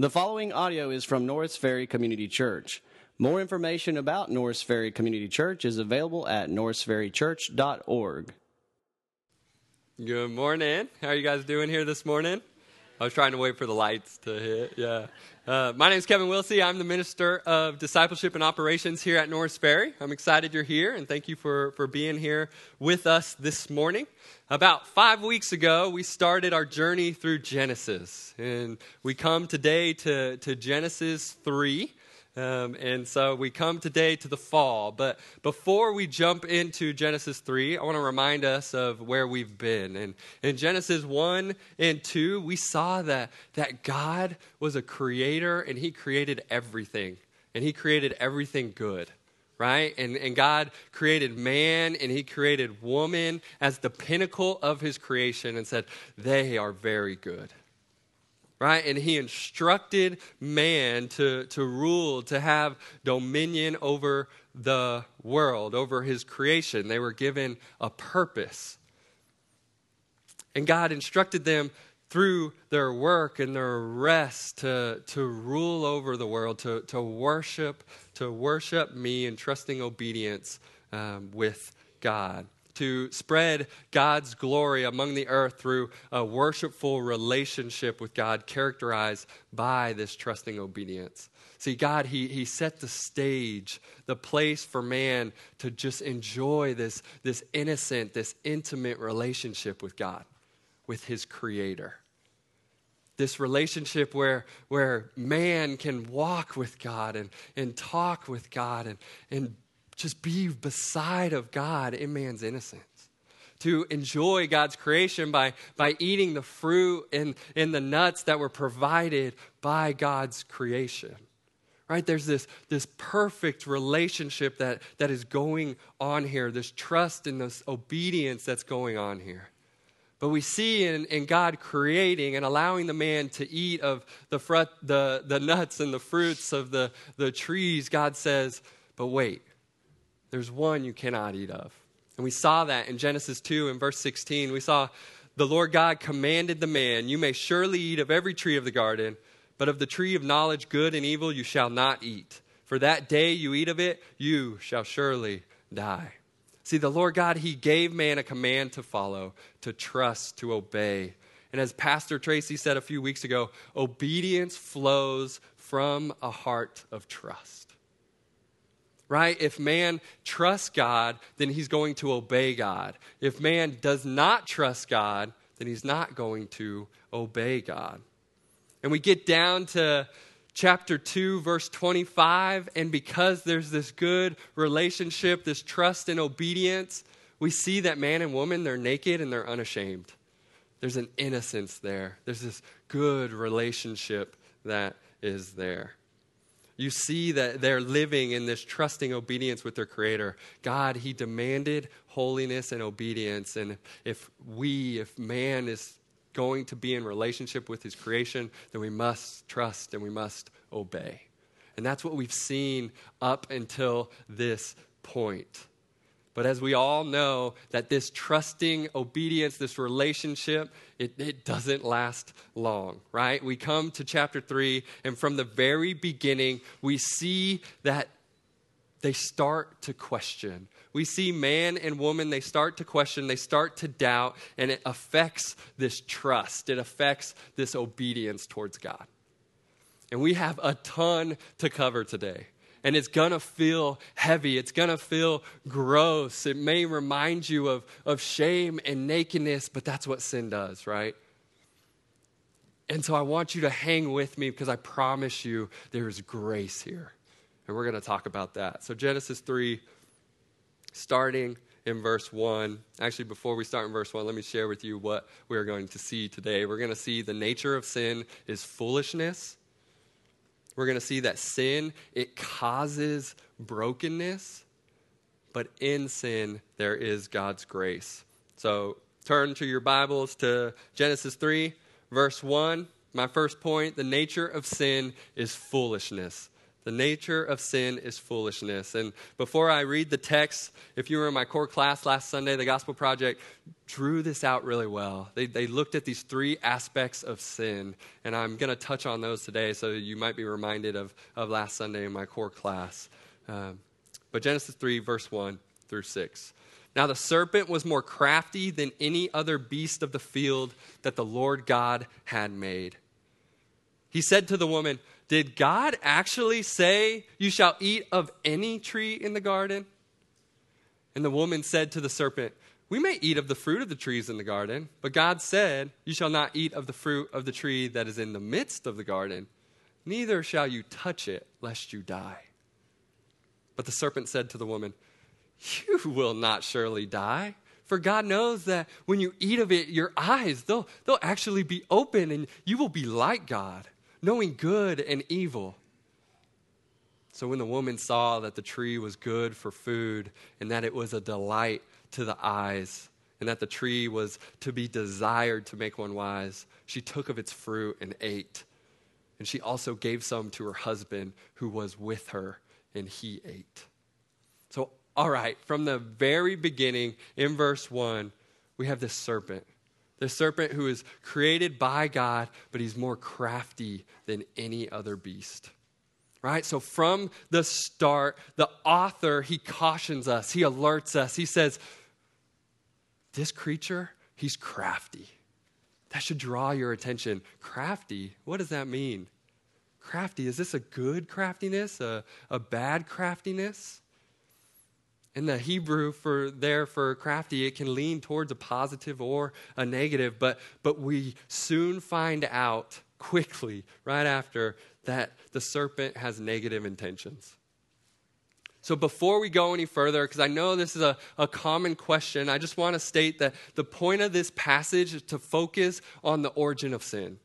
The following audio is from Norris Ferry Community Church. More information about Norris Ferry Community Church is available at norrisferrychurch.org. Good morning. How are you guys doing here this morning? I was trying to wait for the lights to hit. Yeah. Uh, my name is Kevin Wilsey. I'm the Minister of Discipleship and Operations here at Norris Ferry. I'm excited you're here, and thank you for, for being here with us this morning. About five weeks ago, we started our journey through Genesis, and we come today to, to Genesis 3. Um, and so we come today to the fall. But before we jump into Genesis 3, I want to remind us of where we've been. And in Genesis 1 and 2, we saw that, that God was a creator and he created everything. And he created everything good, right? And, and God created man and he created woman as the pinnacle of his creation and said, they are very good right? And he instructed man to, to rule, to have dominion over the world, over his creation. They were given a purpose. And God instructed them through their work and their rest to, to rule over the world, to, to worship, to worship me in trusting obedience um, with God to spread God's glory among the earth through a worshipful relationship with God characterized by this trusting obedience. See, God, he, he set the stage, the place for man to just enjoy this, this innocent, this intimate relationship with God, with his creator. This relationship where, where man can walk with God and, and talk with God and, and just be beside of God in man's innocence. To enjoy God's creation by, by eating the fruit and, and the nuts that were provided by God's creation. Right? There's this, this perfect relationship that, that is going on here, this trust and this obedience that's going on here. But we see in, in God creating and allowing the man to eat of the, fr- the, the nuts and the fruits of the, the trees, God says, but wait, there's one you cannot eat of. And we saw that in Genesis 2 and verse 16. We saw the Lord God commanded the man, You may surely eat of every tree of the garden, but of the tree of knowledge, good and evil, you shall not eat. For that day you eat of it, you shall surely die. See, the Lord God, He gave man a command to follow, to trust, to obey. And as Pastor Tracy said a few weeks ago, obedience flows from a heart of trust right? If man trusts God, then he's going to obey God. If man does not trust God, then he's not going to obey God. And we get down to chapter 2, verse 25, and because there's this good relationship, this trust and obedience, we see that man and woman, they're naked and they're unashamed. There's an innocence there, there's this good relationship that is there you see that they're living in this trusting obedience with their Creator. God, He demanded holiness and obedience. And if we, if man is going to be in relationship with His creation, then we must trust and we must obey. And that's what we've seen up until this point. But as we all know, that this trusting obedience, this relationship, it, it doesn't last long, right? We come to chapter three, and from the very beginning, we see that they start to question. We see man and woman, they start to question, they start to doubt, and it affects this trust. It affects this obedience towards God. And we have a ton to cover today and it's going to feel heavy. It's going to feel gross. It may remind you of, of shame and nakedness, but that's what sin does, right? And so I want you to hang with me because I promise you there is grace here. And we're going to talk about that. So, Genesis 3, starting in verse 1. Actually, before we start in verse 1, let me share with you what we're going to see today. We're going to see the nature of sin is foolishness we're going to see that sin, it causes brokenness, but in sin, there is God's grace. So turn to your Bibles to Genesis 3, verse 1. My first point the nature of sin is foolishness. The nature of sin is foolishness. And before I read the text, if you were in my core class last Sunday, the Gospel Project drew this out really well. They, they looked at these three aspects of sin, and I'm going to touch on those today so you might be reminded of, of last Sunday in my core class. Um, but Genesis 3, verse 1 through 6. Now the serpent was more crafty than any other beast of the field that the Lord God had made. He said to the woman, Did God actually say, You shall eat of any tree in the garden? And the woman said to the serpent, We may eat of the fruit of the trees in the garden, but God said, You shall not eat of the fruit of the tree that is in the midst of the garden, neither shall you touch it, lest you die. But the serpent said to the woman, You will not surely die. For God knows that when you eat of it, your eyes, they'll, they'll actually be open and you will be like God knowing good and evil. So when the woman saw that the tree was good for food and that it was a delight to the eyes and that the tree was to be desired to make one wise, she took of its fruit and ate. And she also gave some to her husband who was with her, and he ate. So, all right, from the very beginning in verse 1, we have this serpent the serpent who is created by God, but he's more crafty than any other beast. Right? So from the start, the author, he cautions us, he alerts us. He says, This creature, he's crafty. That should draw your attention. Crafty, what does that mean? Crafty, is this a good craftiness, a, a bad craftiness? In the Hebrew for there for crafty, it can lean towards a positive or a negative, but, but we soon find out quickly, right after, that the serpent has negative intentions. So, before we go any further, because I know this is a, a common question, I just want to state that the point of this passage is to focus on the origin of sin.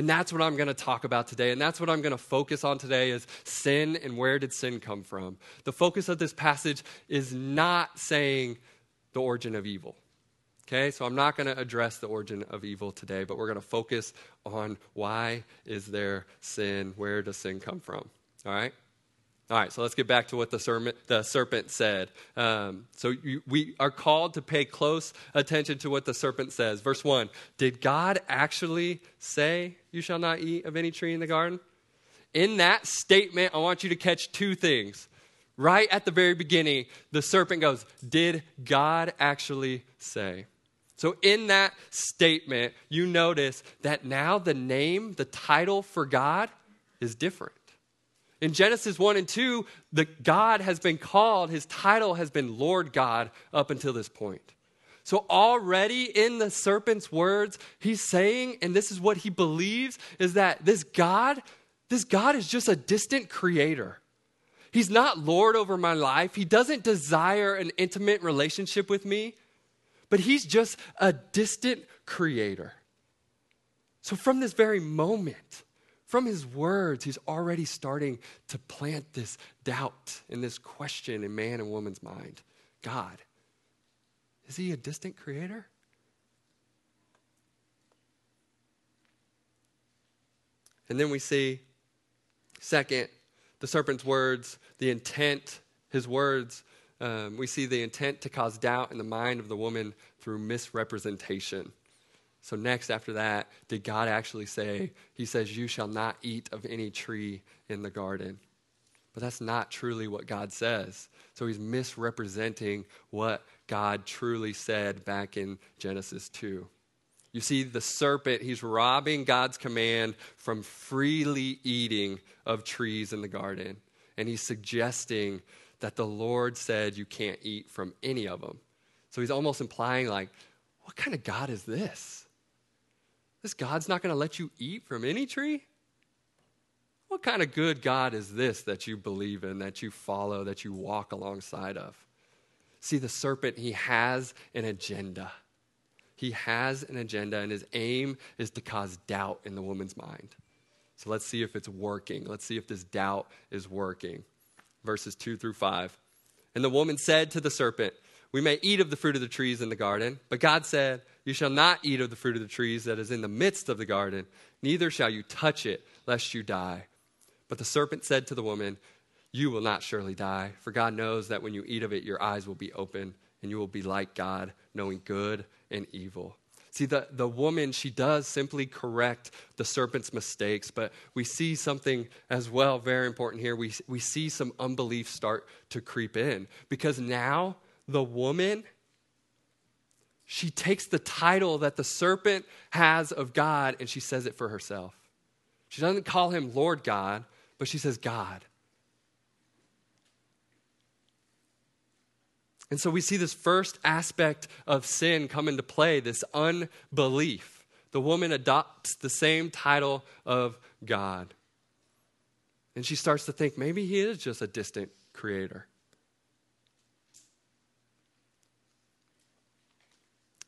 And that's what I'm going to talk about today. And that's what I'm going to focus on today is sin and where did sin come from. The focus of this passage is not saying the origin of evil. Okay? So I'm not going to address the origin of evil today, but we're going to focus on why is there sin? Where does sin come from? All right? All right, so let's get back to what the serpent, the serpent said. Um, so you, we are called to pay close attention to what the serpent says. Verse 1 Did God actually say, You shall not eat of any tree in the garden? In that statement, I want you to catch two things. Right at the very beginning, the serpent goes, Did God actually say? So, in that statement, you notice that now the name, the title for God is different. In Genesis 1 and 2, the God has been called, his title has been Lord God up until this point. So, already in the serpent's words, he's saying, and this is what he believes, is that this God, this God is just a distant creator. He's not Lord over my life. He doesn't desire an intimate relationship with me, but he's just a distant creator. So, from this very moment, from his words, he's already starting to plant this doubt and this question in man and woman's mind God, is he a distant creator? And then we see, second, the serpent's words, the intent, his words. Um, we see the intent to cause doubt in the mind of the woman through misrepresentation. So, next after that, did God actually say, He says, You shall not eat of any tree in the garden? But that's not truly what God says. So, He's misrepresenting what God truly said back in Genesis 2. You see, the serpent, he's robbing God's command from freely eating of trees in the garden. And he's suggesting that the Lord said you can't eat from any of them. So he's almost implying, like, what kind of God is this? This God's not going to let you eat from any tree? What kind of good God is this that you believe in, that you follow, that you walk alongside of? See, the serpent, he has an agenda. He has an agenda, and his aim is to cause doubt in the woman's mind. So let's see if it's working. Let's see if this doubt is working. Verses 2 through 5. And the woman said to the serpent, We may eat of the fruit of the trees in the garden, but God said, you shall not eat of the fruit of the trees that is in the midst of the garden, neither shall you touch it, lest you die. But the serpent said to the woman, You will not surely die, for God knows that when you eat of it, your eyes will be open, and you will be like God, knowing good and evil. See, the, the woman, she does simply correct the serpent's mistakes, but we see something as well very important here. We, we see some unbelief start to creep in because now the woman, she takes the title that the serpent has of God and she says it for herself. She doesn't call him Lord God, but she says God. And so we see this first aspect of sin come into play this unbelief. The woman adopts the same title of God. And she starts to think maybe he is just a distant creator.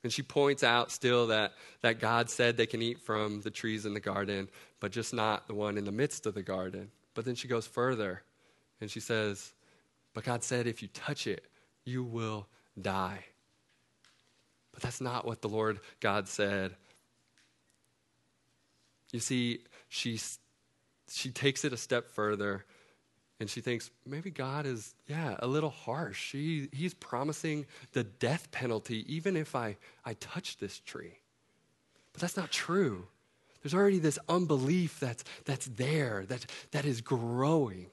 And she points out still that, that God said they can eat from the trees in the garden, but just not the one in the midst of the garden. But then she goes further and she says, But God said, if you touch it, you will die. But that's not what the Lord God said. You see, she, she takes it a step further and she thinks maybe God is, yeah, a little harsh. He, he's promising the death penalty even if I, I touch this tree. But that's not true. There's already this unbelief that's, that's there, that, that is growing.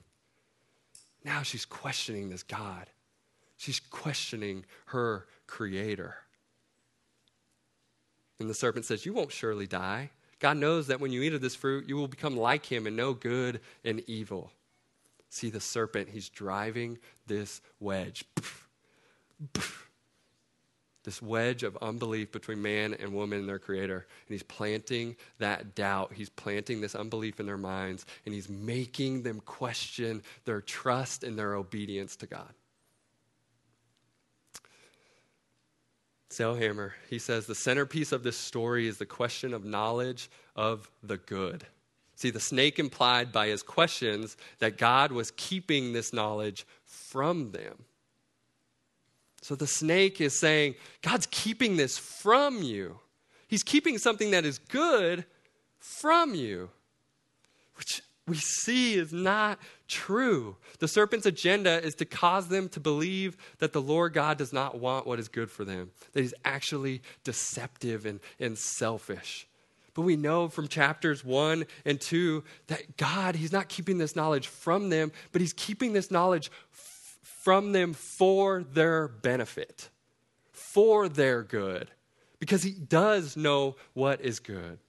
Now she's questioning this God. She's questioning her creator. And the serpent says, You won't surely die. God knows that when you eat of this fruit, you will become like him and know good and evil. See the serpent, he's driving this wedge. This wedge of unbelief between man and woman and their creator. And he's planting that doubt. He's planting this unbelief in their minds. And he's making them question their trust and their obedience to God. Sailhamer, he says the centerpiece of this story is the question of knowledge of the good. See, the snake implied by his questions that God was keeping this knowledge from them. So the snake is saying, God's keeping this from you. He's keeping something that is good from you, which we see is not true. The serpent's agenda is to cause them to believe that the Lord God does not want what is good for them, that he's actually deceptive and, and selfish. But we know from chapters one and two that God, he's not keeping this knowledge from them, but he's keeping this knowledge f- from them for their benefit, for their good, because he does know what is good.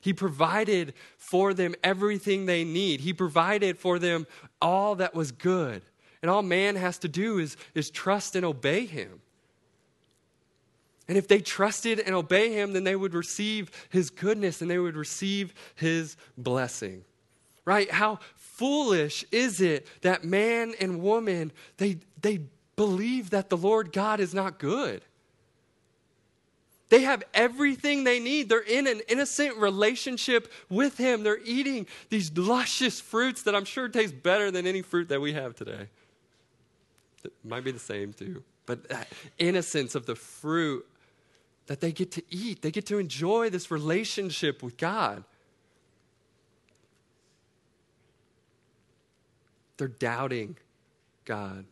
He provided for them everything they need. He provided for them all that was good. And all man has to do is, is trust and obey him. And if they trusted and obey him, then they would receive his goodness and they would receive his blessing. Right? How foolish is it that man and woman they they believe that the Lord God is not good? They have everything they need. They're in an innocent relationship with Him. They're eating these luscious fruits that I'm sure taste better than any fruit that we have today. It might be the same too. But that innocence of the fruit that they get to eat, they get to enjoy this relationship with God. They're doubting God.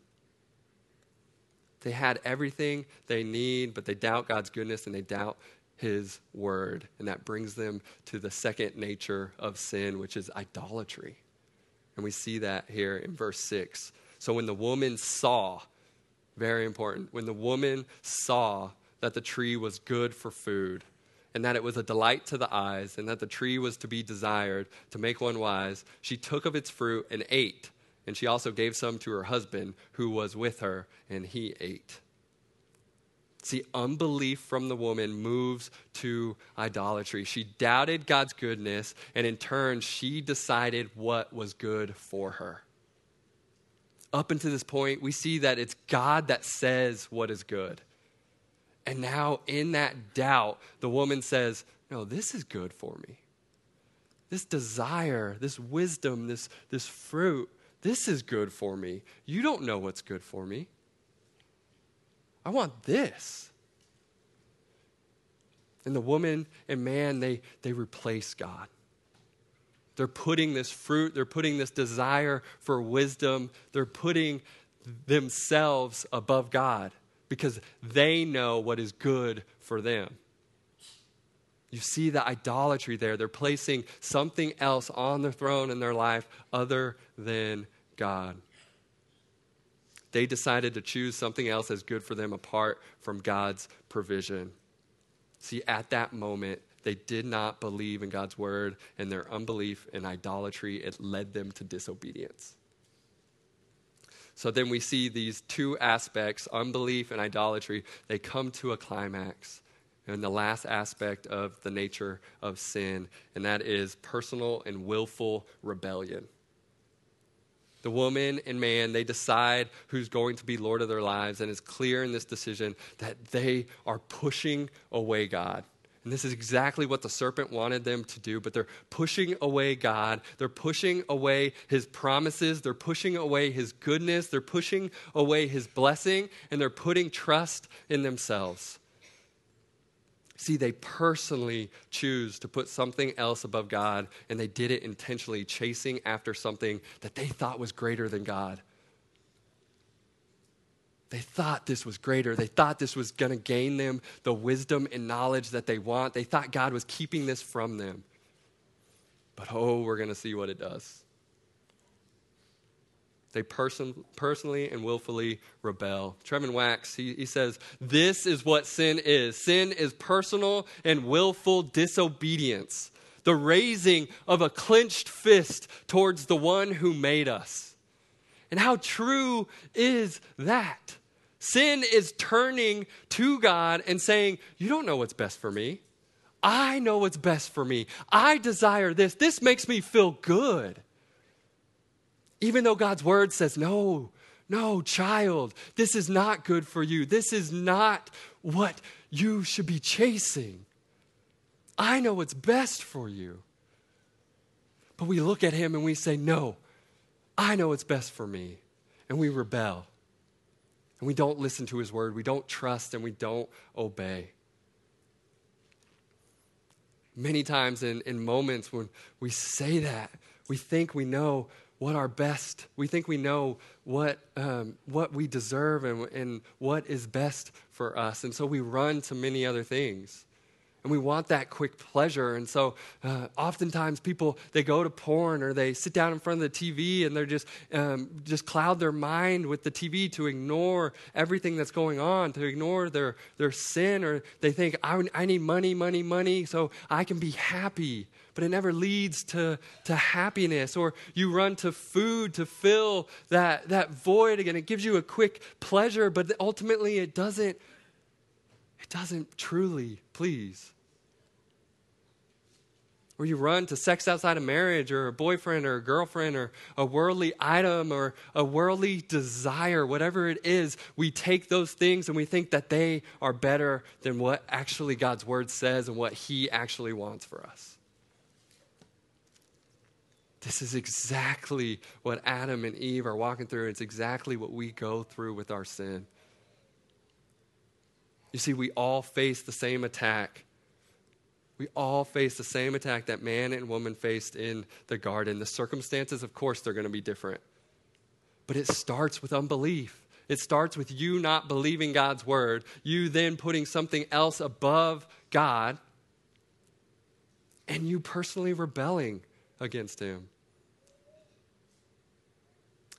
They had everything they need, but they doubt God's goodness and they doubt His word. And that brings them to the second nature of sin, which is idolatry. And we see that here in verse 6. So when the woman saw, very important, when the woman saw that the tree was good for food, and that it was a delight to the eyes, and that the tree was to be desired to make one wise, she took of its fruit and ate. And she also gave some to her husband who was with her, and he ate. See, unbelief from the woman moves to idolatry. She doubted God's goodness, and in turn, she decided what was good for her. Up until this point, we see that it's God that says what is good. And now, in that doubt, the woman says, No, this is good for me. This desire, this wisdom, this, this fruit, this is good for me. You don't know what's good for me. I want this. And the woman and man, they, they replace God. They're putting this fruit, they're putting this desire for wisdom, they're putting themselves above God because they know what is good for them. You see the idolatry there. They're placing something else on the throne in their life other than God. They decided to choose something else as good for them apart from God's provision. See, at that moment, they did not believe in God's word, and their unbelief and idolatry, it led them to disobedience. So then we see these two aspects, unbelief and idolatry, they come to a climax. And the last aspect of the nature of sin, and that is personal and willful rebellion. The woman and man, they decide who's going to be Lord of their lives, and it's clear in this decision that they are pushing away God. And this is exactly what the serpent wanted them to do, but they're pushing away God. They're pushing away his promises. They're pushing away his goodness. They're pushing away his blessing, and they're putting trust in themselves. See, they personally choose to put something else above God, and they did it intentionally, chasing after something that they thought was greater than God. They thought this was greater. They thought this was going to gain them the wisdom and knowledge that they want. They thought God was keeping this from them. But oh, we're going to see what it does. They person, personally and willfully rebel. Trevin Wax, he, he says, This is what sin is sin is personal and willful disobedience, the raising of a clenched fist towards the one who made us. And how true is that? Sin is turning to God and saying, You don't know what's best for me. I know what's best for me. I desire this. This makes me feel good. Even though God's word says, No, no, child, this is not good for you. This is not what you should be chasing. I know what's best for you. But we look at him and we say, No, I know what's best for me. And we rebel and we don't listen to his word, we don't trust, and we don't obey. Many times in, in moments when we say that, we think we know what our best, we think we know what, um, what we deserve and, and what is best for us. And so we run to many other things and we want that quick pleasure and so uh, oftentimes people they go to porn or they sit down in front of the tv and they're just um, just cloud their mind with the tv to ignore everything that's going on to ignore their their sin or they think i, I need money money money so i can be happy but it never leads to, to happiness. Or you run to food to fill that, that void again. It gives you a quick pleasure, but ultimately it doesn't, it doesn't truly please or you run to sex outside of marriage or a boyfriend or a girlfriend or a worldly item or a worldly desire, whatever it is, we take those things and we think that they are better than what actually God's word says and what He actually wants for us. This is exactly what Adam and Eve are walking through. It's exactly what we go through with our sin. You see, we all face the same attack we all face the same attack that man and woman faced in the garden. The circumstances, of course, they're going to be different. But it starts with unbelief. It starts with you not believing God's word, you then putting something else above God, and you personally rebelling against Him.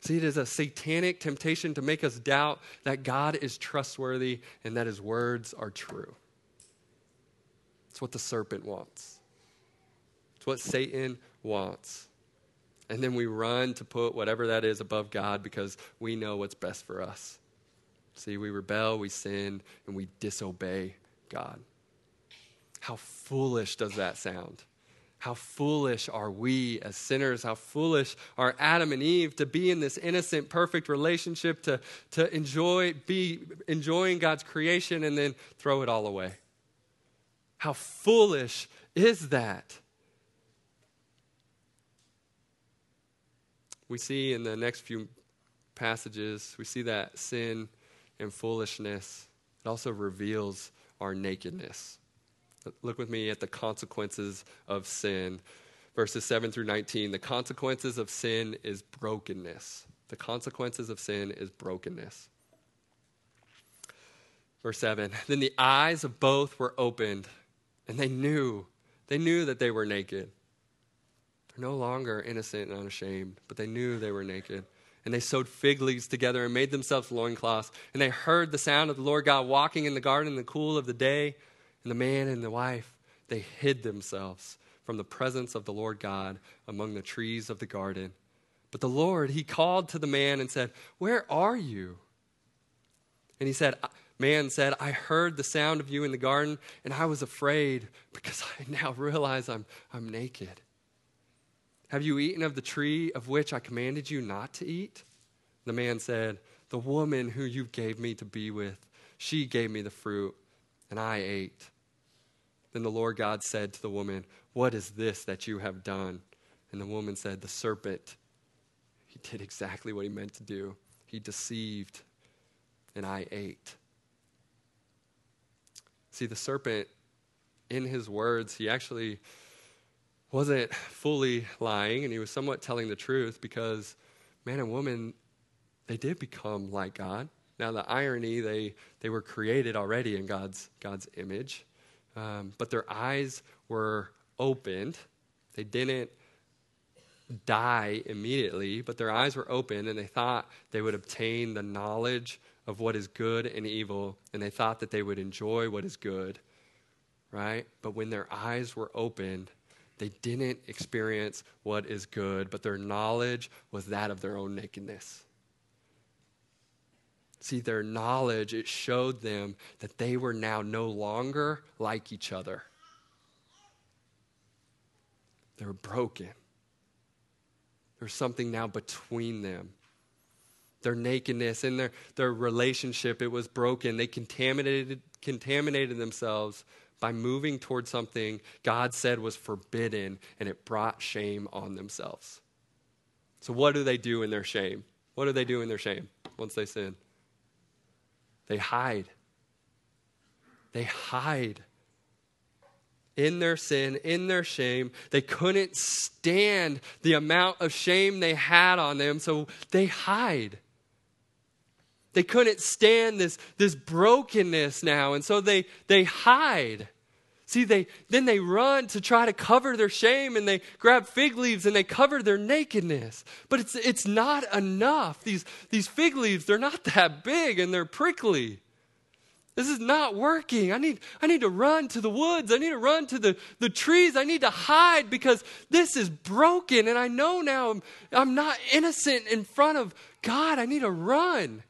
See, it is a satanic temptation to make us doubt that God is trustworthy and that His words are true. It's what the serpent wants. It's what Satan wants. And then we run to put whatever that is above God because we know what's best for us. See, we rebel, we sin, and we disobey God. How foolish does that sound? How foolish are we as sinners? How foolish are Adam and Eve to be in this innocent, perfect relationship, to, to enjoy, be enjoying God's creation and then throw it all away? How foolish is that? We see in the next few passages, we see that sin and foolishness. It also reveals our nakedness. Look with me at the consequences of sin. verses 7 through 19. The consequences of sin is brokenness. The consequences of sin is brokenness. Verse 7 Then the eyes of both were opened, and they knew, they knew that they were naked. They're no longer innocent and unashamed, but they knew they were naked. And they sewed fig leaves together and made themselves loincloths. And they heard the sound of the Lord God walking in the garden in the cool of the day. And the man and the wife, they hid themselves from the presence of the Lord God among the trees of the garden. But the Lord, he called to the man and said, Where are you? And he said, Man said, I heard the sound of you in the garden, and I was afraid because I now realize I'm, I'm naked. Have you eaten of the tree of which I commanded you not to eat? The man said, The woman who you gave me to be with, she gave me the fruit, and I ate. Then the Lord God said to the woman, What is this that you have done? And the woman said, The serpent. He did exactly what he meant to do. He deceived, and I ate. See, the serpent, in his words, he actually wasn't fully lying and he was somewhat telling the truth because man and woman, they did become like God. Now, the irony, they, they were created already in God's, God's image, um, but their eyes were opened. They didn't die immediately, but their eyes were open and they thought they would obtain the knowledge of what is good and evil, and they thought that they would enjoy what is good, right? But when their eyes were opened, they didn't experience what is good, but their knowledge was that of their own nakedness. See, their knowledge, it showed them that they were now no longer like each other. They were broken. There's something now between them. Their nakedness and their, their relationship, it was broken. They contaminated, contaminated themselves by moving towards something God said was forbidden, and it brought shame on themselves. So, what do they do in their shame? What do they do in their shame once they sin? They hide. They hide. In their sin, in their shame, they couldn't stand the amount of shame they had on them, so they hide. They couldn't stand this, this brokenness now, and so they, they hide. See, they then they run to try to cover their shame and they grab fig leaves and they cover their nakedness. But it's it's not enough. These these fig leaves, they're not that big and they're prickly. This is not working. I need, I need to run to the woods. I need to run to the, the trees. I need to hide because this is broken. And I know now I'm, I'm not innocent in front of God. I need to run.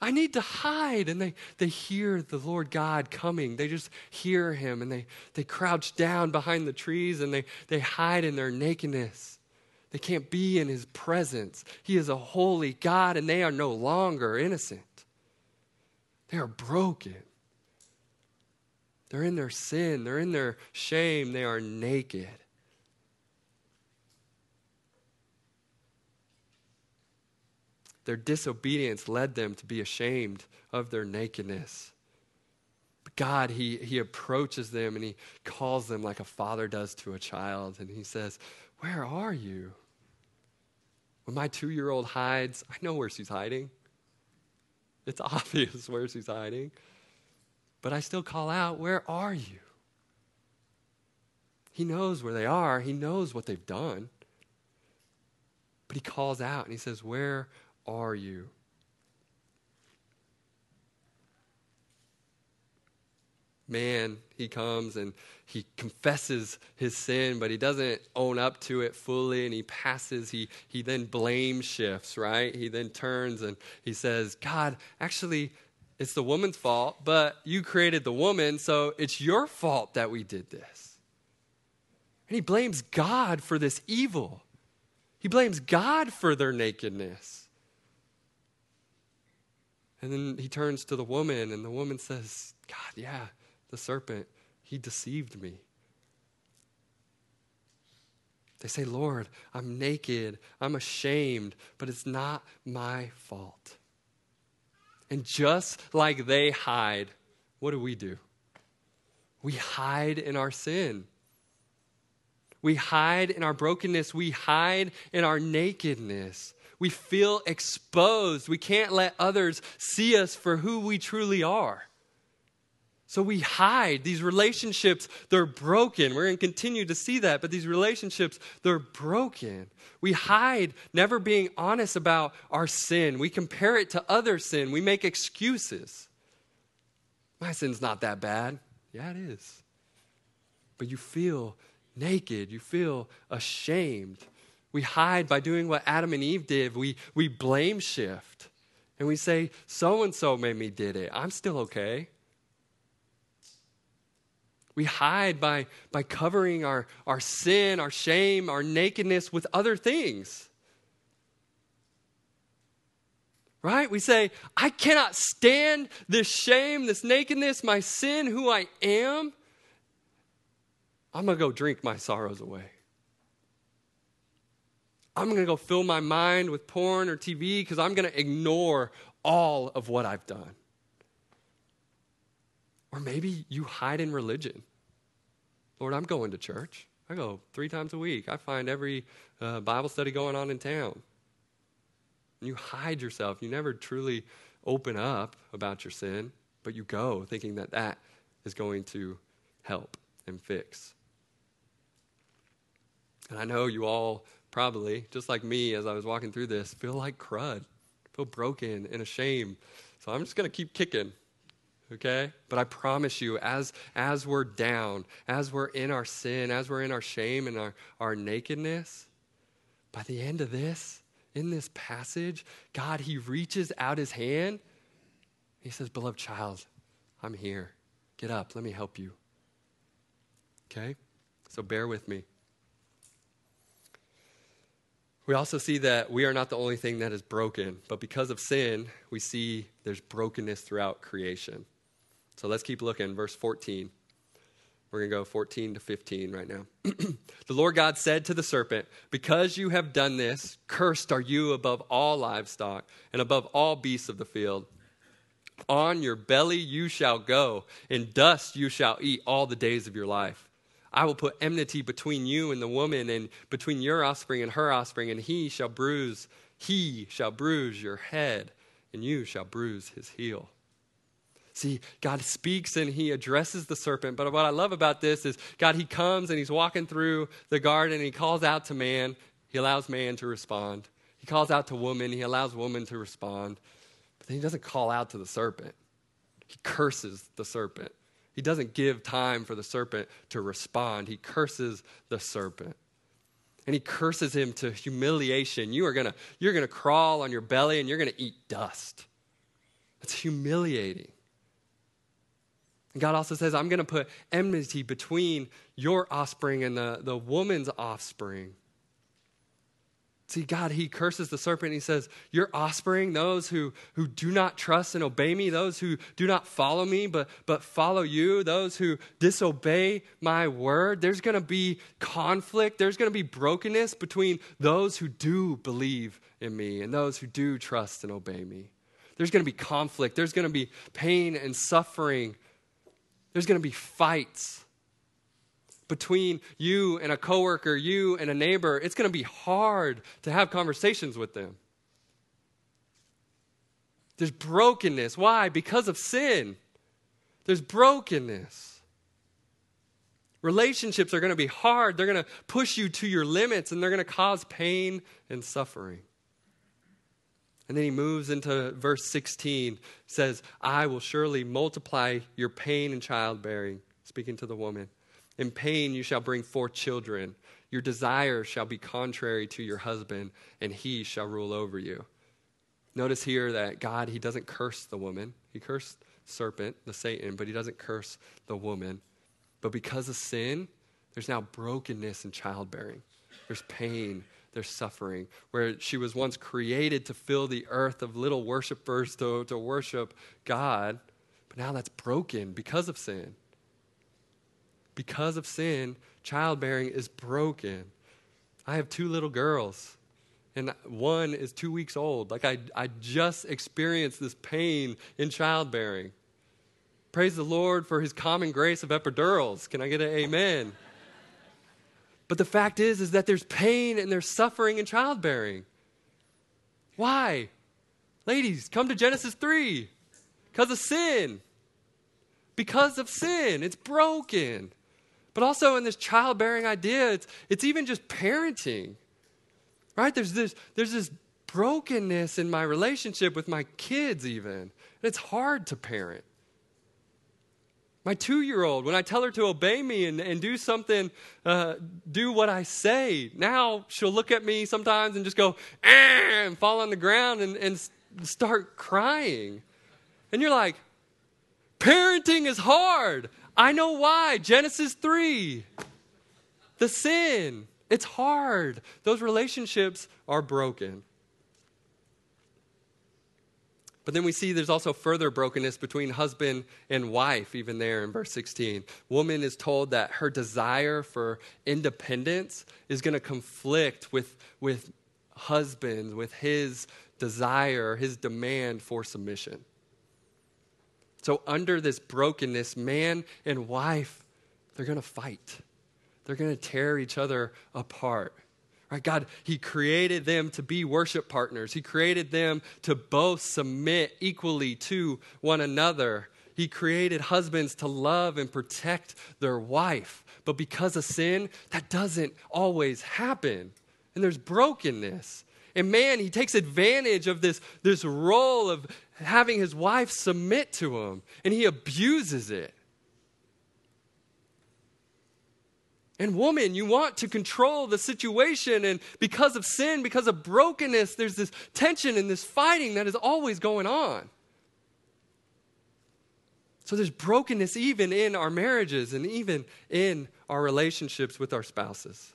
I need to hide. And they, they hear the Lord God coming. They just hear him and they, they crouch down behind the trees and they, they hide in their nakedness. They can't be in his presence. He is a holy God and they are no longer innocent. They are broken. They're in their sin, they're in their shame, they are naked. Their disobedience led them to be ashamed of their nakedness. But God, he, he approaches them and He calls them like a father does to a child. And He says, Where are you? When my two year old hides, I know where she's hiding. It's obvious where she's hiding. But I still call out, Where are you? He knows where they are, He knows what they've done. But He calls out and He says, Where are you? Man, he comes and he confesses his sin, but he doesn't own up to it fully and he passes. He, he then blame shifts, right? He then turns and he says, God, actually, it's the woman's fault, but you created the woman, so it's your fault that we did this. And he blames God for this evil. He blames God for their nakedness. And then he turns to the woman, and the woman says, God, yeah, the serpent, he deceived me. They say, Lord, I'm naked, I'm ashamed, but it's not my fault. And just like they hide, what do we do? We hide in our sin. We hide in our brokenness. We hide in our nakedness. We feel exposed. We can't let others see us for who we truly are. So we hide. These relationships, they're broken. We're going to continue to see that, but these relationships, they're broken. We hide, never being honest about our sin. We compare it to other sin. We make excuses. My sin's not that bad. Yeah, it is. But you feel naked. You feel ashamed. We hide by doing what Adam and Eve did. We, we blame shift. And we say, so and so made me did it. I'm still okay. We hide by, by covering our, our sin, our shame, our nakedness with other things. Right? We say, I cannot stand this shame, this nakedness, my sin, who I am. I'm going to go drink my sorrows away. I'm going to go fill my mind with porn or TV because I'm going to ignore all of what I've done. Or maybe you hide in religion. Lord, I'm going to church. I go three times a week. I find every uh, Bible study going on in town. And you hide yourself. You never truly open up about your sin, but you go thinking that that is going to help and fix. And I know you all probably, just like me as I was walking through this, feel like crud, feel broken and ashamed. So I'm just going to keep kicking okay? But i promise you as as we're down as we're in our sin as we're in our shame and our, our nakedness by the end of this in this passage god he reaches out his hand. He says beloved child i'm here. Get up. Let me help you. Okay? So bear with me we also see that we are not the only thing that is broken, but because of sin, we see there's brokenness throughout creation. So let's keep looking. Verse 14. We're going to go 14 to 15 right now. the Lord God said to the serpent, Because you have done this, cursed are you above all livestock and above all beasts of the field. On your belly you shall go, and dust you shall eat all the days of your life. I will put enmity between you and the woman, and between your offspring and her offspring, and he shall bruise, he shall bruise your head, and you shall bruise his heel. See, God speaks and he addresses the serpent. But what I love about this is God, he comes and he's walking through the garden and he calls out to man. He allows man to respond. He calls out to woman. He allows woman to respond. But then he doesn't call out to the serpent, he curses the serpent. He doesn't give time for the serpent to respond. He curses the serpent. And he curses him to humiliation. You are to you're to crawl on your belly and you're to eat dust. It's humiliating. And God also says, I'm to put enmity between your offspring and the, the woman's offspring. See, God, He curses the serpent. He says, Your offspring, those who, who do not trust and obey me, those who do not follow me, but, but follow you, those who disobey my word, there's going to be conflict. There's going to be brokenness between those who do believe in me and those who do trust and obey me. There's going to be conflict. There's going to be pain and suffering there's going to be fights between you and a coworker, you and a neighbor. It's going to be hard to have conversations with them. There's brokenness. Why? Because of sin. There's brokenness. Relationships are going to be hard. They're going to push you to your limits and they're going to cause pain and suffering. And then he moves into verse 16, says, I will surely multiply your pain in childbearing, speaking to the woman. In pain you shall bring forth children. Your desire shall be contrary to your husband, and he shall rule over you. Notice here that God, he doesn't curse the woman. He cursed serpent, the Satan, but he doesn't curse the woman. But because of sin, there's now brokenness in childbearing. There's pain, there's suffering, where she was once created to fill the earth of little worshipers to, to worship God, but now that's broken because of sin. Because of sin, childbearing is broken. I have two little girls, and one is two weeks old. Like, I, I just experienced this pain in childbearing. Praise the Lord for his common grace of epidurals. Can I get an amen? but the fact is is that there's pain and there's suffering in childbearing. Why? Ladies, come to Genesis 3. Because of sin. Because of sin. It's broken. But also in this childbearing idea, it's, it's even just parenting. Right? There's this, there's this brokenness in my relationship with my kids, even. And it's hard to parent. My two year old, when I tell her to obey me and, and do something, uh, do what I say, now she'll look at me sometimes and just go, ah, and fall on the ground and, and start crying. And you're like, parenting is hard. I know why. Genesis 3. The sin. It's hard. Those relationships are broken. But then we see there's also further brokenness between husband and wife, even there in verse 16. Woman is told that her desire for independence is going to conflict with, with husband, with his desire, his demand for submission. So, under this brokenness, man and wife, they're going to fight. They're going to tear each other apart. Right? God, He created them to be worship partners. He created them to both submit equally to one another. He created husbands to love and protect their wife. But because of sin, that doesn't always happen. And there's brokenness. And man, he takes advantage of this, this role of having his wife submit to him, and he abuses it. And woman, you want to control the situation. And because of sin, because of brokenness, there's this tension and this fighting that is always going on. So there's brokenness even in our marriages and even in our relationships with our spouses.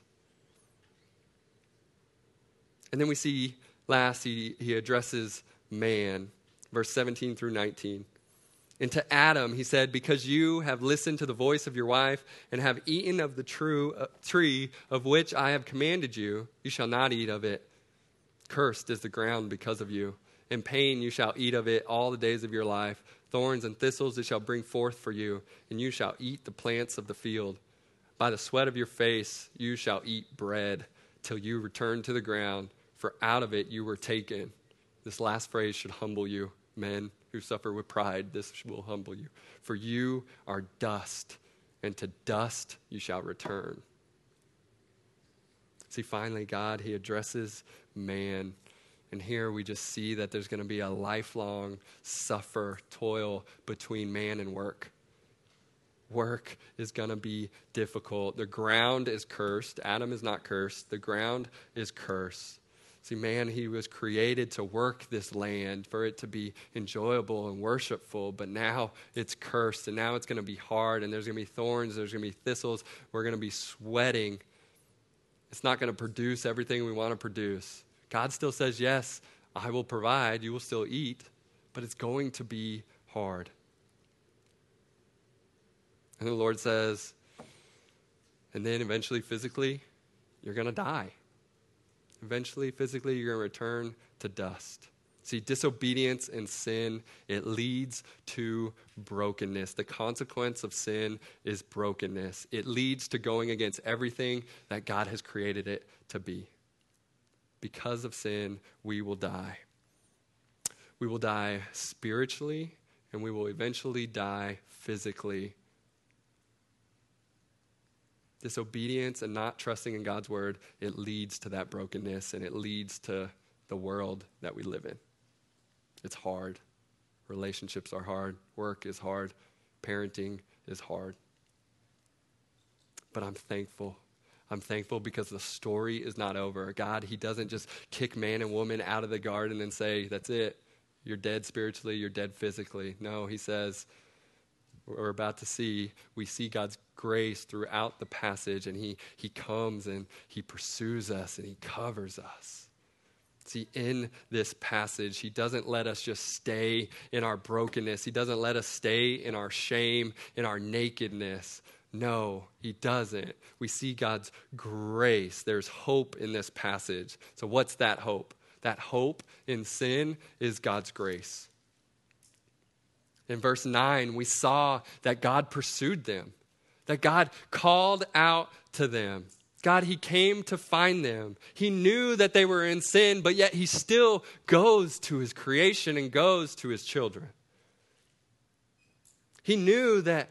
And then we see last, he, he addresses man, verse 17 through 19. And to Adam, he said, Because you have listened to the voice of your wife and have eaten of the true uh, tree of which I have commanded you, you shall not eat of it. Cursed is the ground because of you. In pain you shall eat of it all the days of your life. Thorns and thistles it shall bring forth for you, and you shall eat the plants of the field. By the sweat of your face you shall eat bread till you return to the ground, for out of it you were taken. This last phrase should humble you, men who suffer with pride, this will humble you. For you are dust, and to dust you shall return. See, finally, God, He addresses man. And here we just see that there's going to be a lifelong suffer, toil between man and work. Work is going to be difficult. The ground is cursed. Adam is not cursed. The ground is cursed. See, man, he was created to work this land, for it to be enjoyable and worshipful, but now it's cursed, and now it's going to be hard, and there's going to be thorns, there's going to be thistles. We're going to be sweating. It's not going to produce everything we want to produce. God still says, Yes, I will provide, you will still eat, but it's going to be hard. And the Lord says, and then eventually, physically, you're going to die. Eventually, physically, you're going to return to dust. See, disobedience and sin, it leads to brokenness. The consequence of sin is brokenness. It leads to going against everything that God has created it to be. Because of sin, we will die. We will die spiritually, and we will eventually die physically disobedience and not trusting in God's word, it leads to that brokenness and it leads to the world that we live in. It's hard. Relationships are hard. Work is hard. Parenting is hard. But I'm thankful. I'm thankful because the story is not over. God, He doesn't just kick man and woman out of the garden and say, that's it. You're dead spiritually, you're dead physically. No, He says, we're about to see, we see God's grace throughout the passage, and He, he comes and He pursues us and He covers us. See, in this passage, He doesn't let us just stay in our brokenness, He doesn't let us stay in our shame, in our nakedness. No, He doesn't. We see God's grace. There's hope in this passage. So, what's that hope? That hope in sin is God's grace. In verse 9, we saw that God pursued them, that God called out to them. God, He came to find them. He knew that they were in sin, but yet He still goes to His creation and goes to His children. He knew that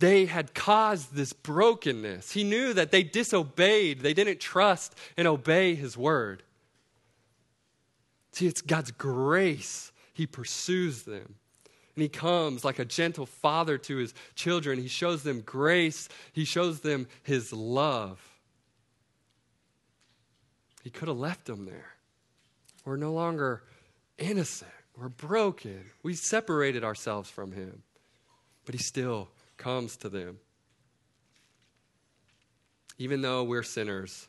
they had caused this brokenness. He knew that they disobeyed, they didn't trust and obey His word. See, it's God's grace. He pursues them. And he comes like a gentle father to his children. He shows them grace, he shows them his love. He could have left them there. We're no longer innocent, we're broken. We separated ourselves from him, but he still comes to them. Even though we're sinners,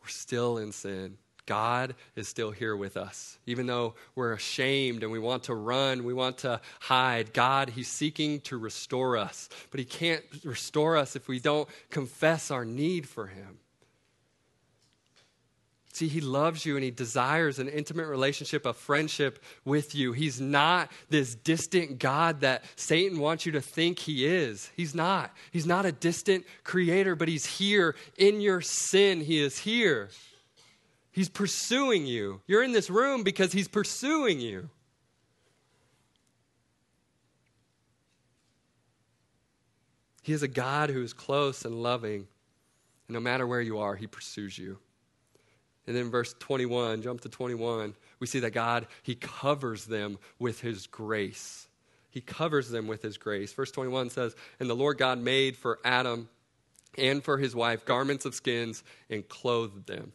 we're still in sin. God is still here with us. Even though we're ashamed and we want to run, we want to hide, God, He's seeking to restore us. But He can't restore us if we don't confess our need for Him. See, He loves you and He desires an intimate relationship, a friendship with you. He's not this distant God that Satan wants you to think He is. He's not. He's not a distant creator, but He's here in your sin. He is here. He's pursuing you. You're in this room because He's pursuing you. He is a God who is close and loving. And no matter where you are, He pursues you. And then verse 21, jump to 21, we see that God, He covers them with His grace. He covers them with His grace. Verse 21 says, And the Lord God made for Adam and for his wife garments of skins and clothed them.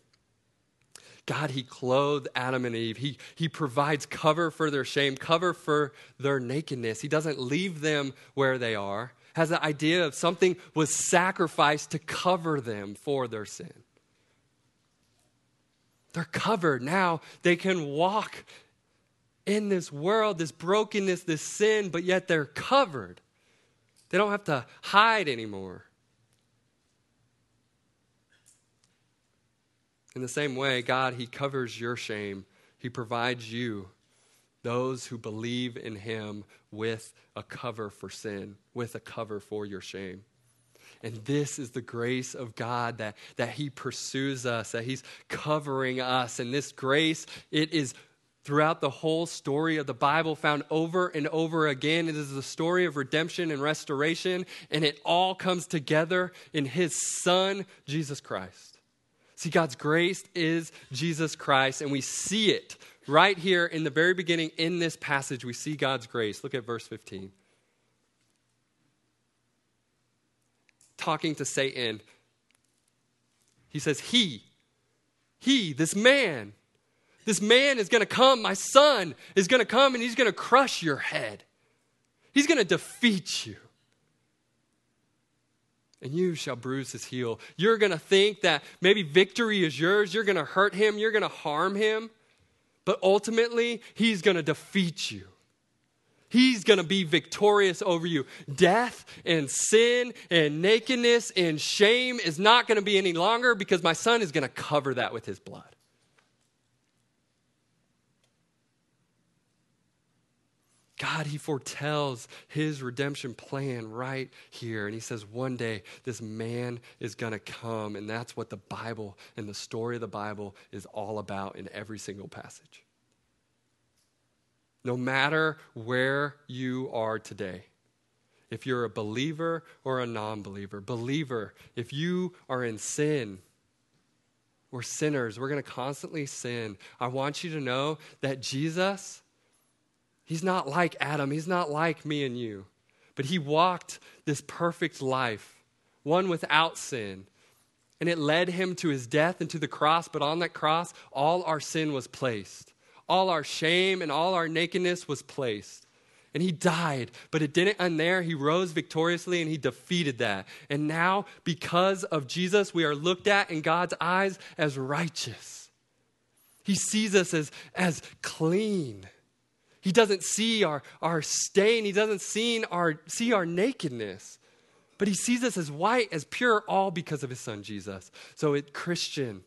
God, He clothed Adam and Eve. He, he provides cover for their shame, cover for their nakedness. He doesn't leave them where they are. Has the idea of something was sacrificed to cover them for their sin. They're covered. Now they can walk in this world, this brokenness, this sin, but yet they're covered. They don't have to hide anymore. In the same way, God, He covers your shame. He provides you, those who believe in Him, with a cover for sin, with a cover for your shame. And this is the grace of God that, that He pursues us, that He's covering us. And this grace, it is throughout the whole story of the Bible, found over and over again. It is the story of redemption and restoration, and it all comes together in His Son, Jesus Christ. See, God's grace is Jesus Christ, and we see it right here in the very beginning in this passage. We see God's grace. Look at verse 15. Talking to Satan, he says, He, he, this man, this man is going to come, my son is going to come and he's going to crush your head. He's going to defeat you and you shall bruise his heel. You're going to think that maybe victory is yours. You're going to hurt him. You're going to harm him. But ultimately, he's going to defeat you. He's going to be victorious over you. Death and sin and nakedness and shame is not going to be any longer because my son is going to cover that with his blood. God, He foretells His redemption plan right here. And He says, one day this man is going to come. And that's what the Bible and the story of the Bible is all about in every single passage. No matter where you are today, if you're a believer or a non believer, believer, if you are in sin, we're sinners, we're going to constantly sin. I want you to know that Jesus He's not like Adam, he's not like me and you, but he walked this perfect life, one without sin. And it led him to his death and to the cross, but on that cross, all our sin was placed. All our shame and all our nakedness was placed. And he died, but it didn't end there. He rose victoriously and he defeated that. And now, because of Jesus, we are looked at in God's eyes as righteous. He sees us as, as clean. He doesn't see our, our stain. He doesn't see our, see our nakedness. But he sees us as white, as pure, all because of his son Jesus. So, it, Christian,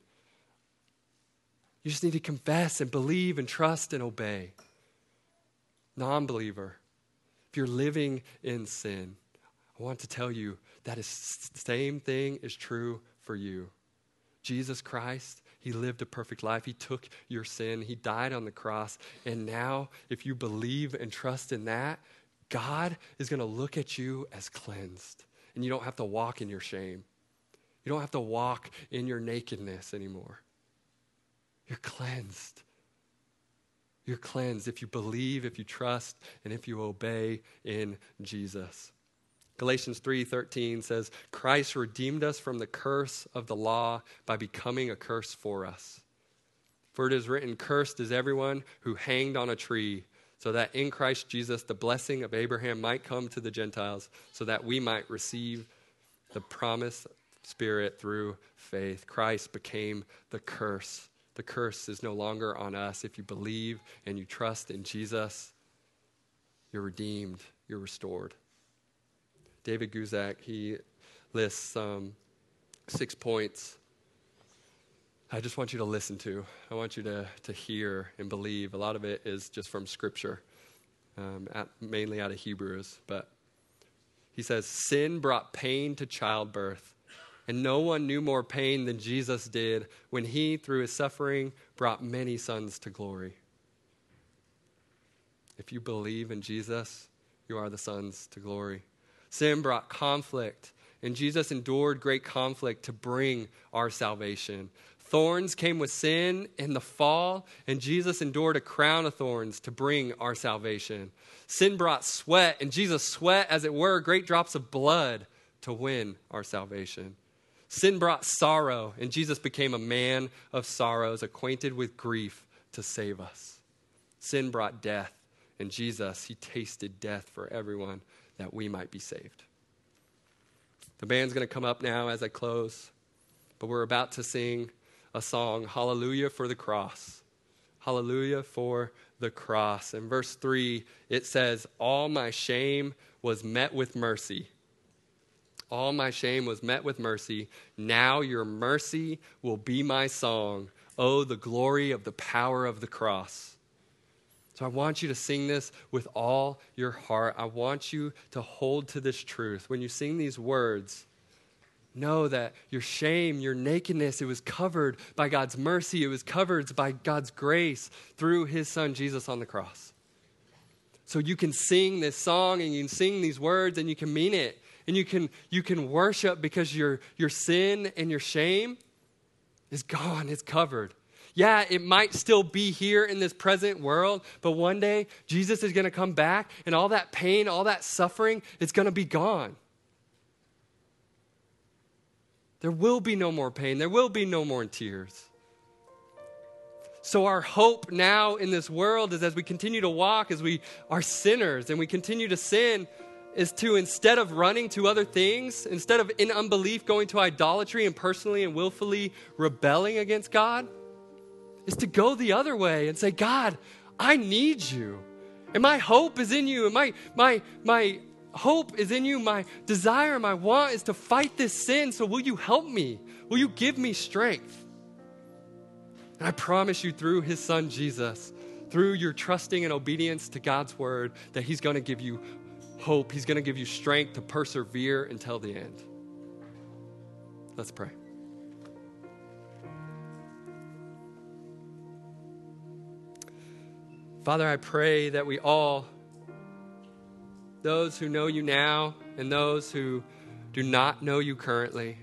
you just need to confess and believe and trust and obey. Non believer, if you're living in sin, I want to tell you that is same thing is true for you. Jesus Christ, he lived a perfect life. He took your sin. He died on the cross. And now, if you believe and trust in that, God is going to look at you as cleansed. And you don't have to walk in your shame. You don't have to walk in your nakedness anymore. You're cleansed. You're cleansed if you believe, if you trust, and if you obey in Jesus. Galatians 3:13 says, "Christ redeemed us from the curse of the law by becoming a curse for us. For it is written, cursed is everyone who hanged on a tree, so that in Christ Jesus the blessing of Abraham might come to the Gentiles, so that we might receive the promised spirit through faith. Christ became the curse. The curse is no longer on us if you believe and you trust in Jesus. You're redeemed, you're restored. David Guzik, he lists um, six points I just want you to listen to. I want you to, to hear and believe. A lot of it is just from Scripture, um, at, mainly out of Hebrews. But he says, Sin brought pain to childbirth, and no one knew more pain than Jesus did when he, through his suffering, brought many sons to glory. If you believe in Jesus, you are the sons to glory. Sin brought conflict, and Jesus endured great conflict to bring our salvation. Thorns came with sin in the fall, and Jesus endured a crown of thorns to bring our salvation. Sin brought sweat, and Jesus sweat, as it were, great drops of blood to win our salvation. Sin brought sorrow, and Jesus became a man of sorrows, acquainted with grief to save us. Sin brought death, and Jesus, he tasted death for everyone that we might be saved. The band's going to come up now as I close, but we're about to sing a song, Hallelujah for the Cross. Hallelujah for the cross. In verse 3, it says, All my shame was met with mercy. All my shame was met with mercy. Now your mercy will be my song. Oh, the glory of the power of the cross. So I want you to sing this with all your heart. I want you to hold to this truth. When you sing these words, know that your shame, your nakedness, it was covered by God's mercy, it was covered by God's grace through his son Jesus on the cross. So you can sing this song and you can sing these words and you can mean it. And you can you can worship because your your sin and your shame is gone, it's covered. Yeah, it might still be here in this present world, but one day Jesus is going to come back and all that pain, all that suffering it's going to be gone. There will be no more pain. There will be no more tears. So, our hope now in this world is as we continue to walk, as we are sinners and we continue to sin, is to instead of running to other things, instead of in unbelief going to idolatry and personally and willfully rebelling against God, is to go the other way and say, God, I need you. And my hope is in you. And my, my, my hope is in you. My desire, my want is to fight this sin. So will you help me? Will you give me strength? And I promise you through his son Jesus, through your trusting and obedience to God's word, that he's going to give you hope. He's going to give you strength to persevere until the end. Let's pray. Father, I pray that we all, those who know you now and those who do not know you currently,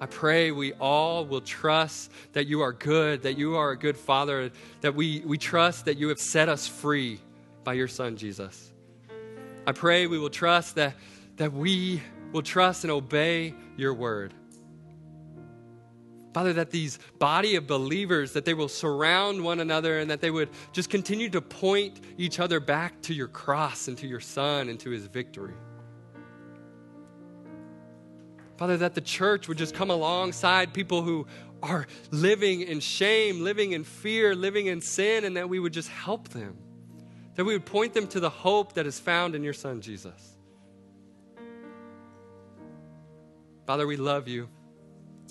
I pray we all will trust that you are good, that you are a good Father, that we, we trust that you have set us free by your Son, Jesus. I pray we will trust that, that we will trust and obey your word. Father, that these body of believers, that they will surround one another and that they would just continue to point each other back to your cross and to your son and to his victory. Father, that the church would just come alongside people who are living in shame, living in fear, living in sin, and that we would just help them. That we would point them to the hope that is found in your son, Jesus. Father, we love you